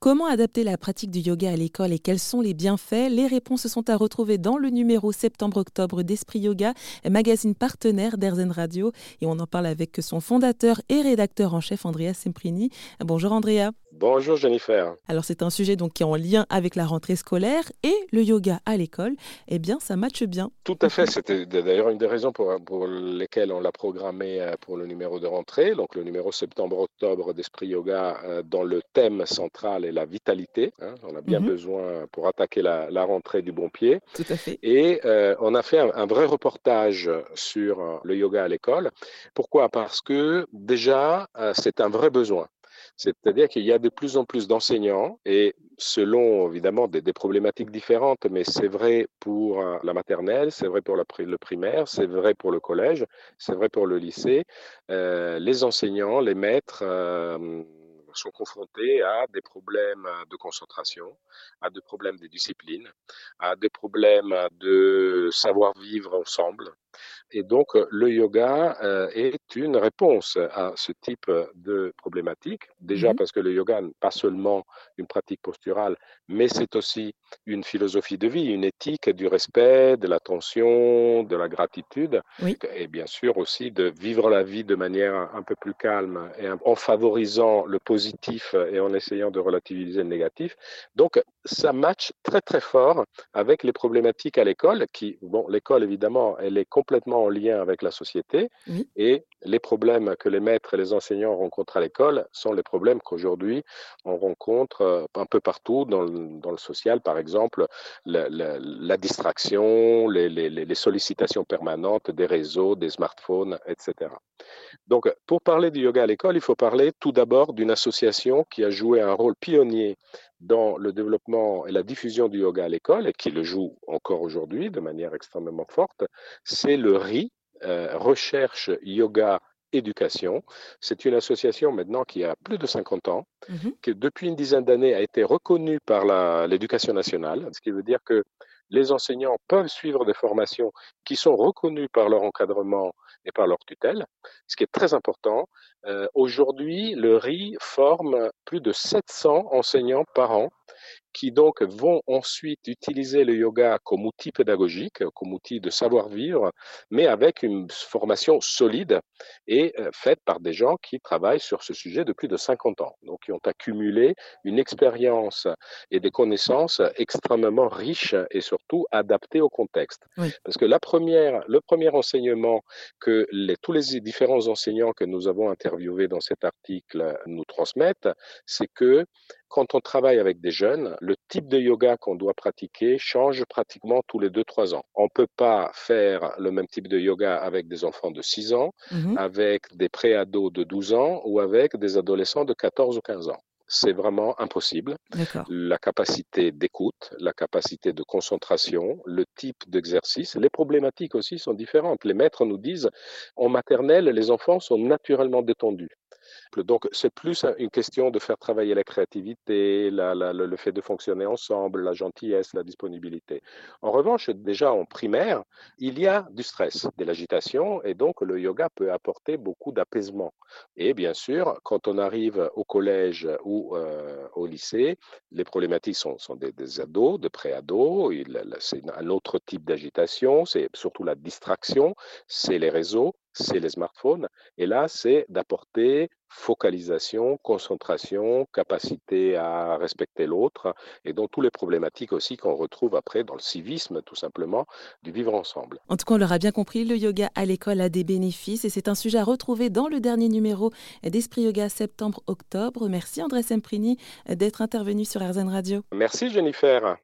comment adapter la pratique du yoga à l'école et quels sont les bienfaits? Les réponses sont à retrouver dans le numéro septembre-octobre d'Esprit Yoga, magazine partenaire d'Airzen Radio. Et on en parle avec son fondateur et rédacteur en chef, Andrea Semprini. Bonjour Andrea. Bonjour Jennifer. Alors c'est un sujet donc qui est en lien avec la rentrée scolaire et le yoga à l'école. Eh bien, ça matche bien. Tout à fait. C'était d'ailleurs une des raisons pour, pour lesquelles on l'a programmé euh, pour le numéro de rentrée, donc le numéro septembre-octobre d'Esprit Yoga euh, dans le thème central est la vitalité. Hein. On a bien mhm. besoin pour attaquer la, rentrée du bon pied. Tout à fait. Et euh, on a fait un, vrai reportage sur le yoga à l'école. Pourquoi? Parce que déjà, c'est un vrai besoin. C'est-à-dire qu'il y a de plus en plus d'enseignants et selon évidemment des, problématiques différentes, mais c'est vrai pour euh, la maternelle, c'est vrai pour le primaire, c'est vrai pour le collège, c'est vrai pour le lycée. Euh, les enseignants, les maîtres euh, sont confrontés à des problèmes de concentration, à des problèmes de discipline, à des problèmes de savoir vivre ensemble, et donc, euh, le yoga euh, est une réponse à ce type de problématique. Déjà mmh parce que le yoga n'est pas seulement une pratique posturale, mais c'est aussi une philosophie de vie, une éthique du respect, de l'attention, de la gratitude, et bien sûr aussi de vivre la vie de manière un peu plus calme et en favorisant le positif et en essayant de relativiser le négatif. Donc, ça match très très fort avec les problématiques à l'école, qui, bon, l'école évidemment, elle est complètement en lien avec la société. Et les problèmes que les maîtres et les enseignants rencontrent à l'école sont les problèmes qu'aujourd'hui on rencontre euh, un peu partout dans le, social, par exemple, la, distraction, les, les, les, sollicitations permanentes des réseaux, des smartphones, etc. Donc, pour parler du yoga à l'école, il faut parler tout d'abord d'une association qui a joué un rôle pionnier dans le développement et la diffusion du yoga à l'école et qui le joue encore aujourd'hui de manière extrêmement forte, c'est le RI, euh, Recherche Yoga Éducation. C'est une association maintenant qui a plus de 50 ans, mmh qui depuis une dizaine d'années a été reconnue par l'éducation nationale, ce qui veut dire que les enseignants peuvent suivre des formations qui sont reconnues par leur encadrement et par leur tutelle, ce qui est très important. Euh, aujourd'hui, le RI forme plus de 700 enseignants par an qui donc vont ensuite utiliser le yoga comme outil pédagogique, comme outil de savoir-vivre, mais avec une formation solide et euh, faite par des gens qui travaillent sur ce sujet depuis de 50 ans, donc qui ont accumulé une expérience et des connaissances extrêmement riches et surtout adaptées au contexte. Parce que la première, le premier enseignement que les, tous les différents enseignants que nous avons interviewés dans cet article nous transmettent, c'est que quand on travaille avec des jeunes, le type de yoga qu'on doit pratiquer change pratiquement tous les 2-3 ans. On ne peut pas faire le même type de yoga avec des enfants de 6 ans, mmh avec des préados de 12 ans ou avec des adolescents de 14 ou 15 ans c'est vraiment impossible. La capacité d'écoute, la capacité de concentration, le type d'exercice, les problématiques aussi sont différentes. Les maîtres nous disent, en maternelle, les enfants sont naturellement détendus. Donc, c'est plus une question de faire travailler la créativité, le fait de fonctionner ensemble, la gentillesse, la disponibilité. En revanche, déjà en primaire, il y a du stress, de l'agitation, et donc le yoga peut apporter beaucoup d'apaisement. Et bien sûr, quand on arrive au collège ou euh, au lycée, les problématiques sont, des, des, ados, de pré-ados, c'est un autre type d'agitation, c'est surtout la distraction, c'est les réseaux, c'est les smartphones. Et là, c'est d'apporter focalisation, concentration, capacité à respecter l'autre, et donc toutes les problématiques aussi qu'on retrouve après dans le civisme, tout simplement, du vivre ensemble. En tout cas, on l'aura bien compris, le yoga à l'école a des bénéfices, et c'est un sujet à retrouver dans le dernier numéro d'Esprit Yoga septembre-octobre. Merci André Semprini d'être intervenu sur RZN Radio. Merci Jennifer.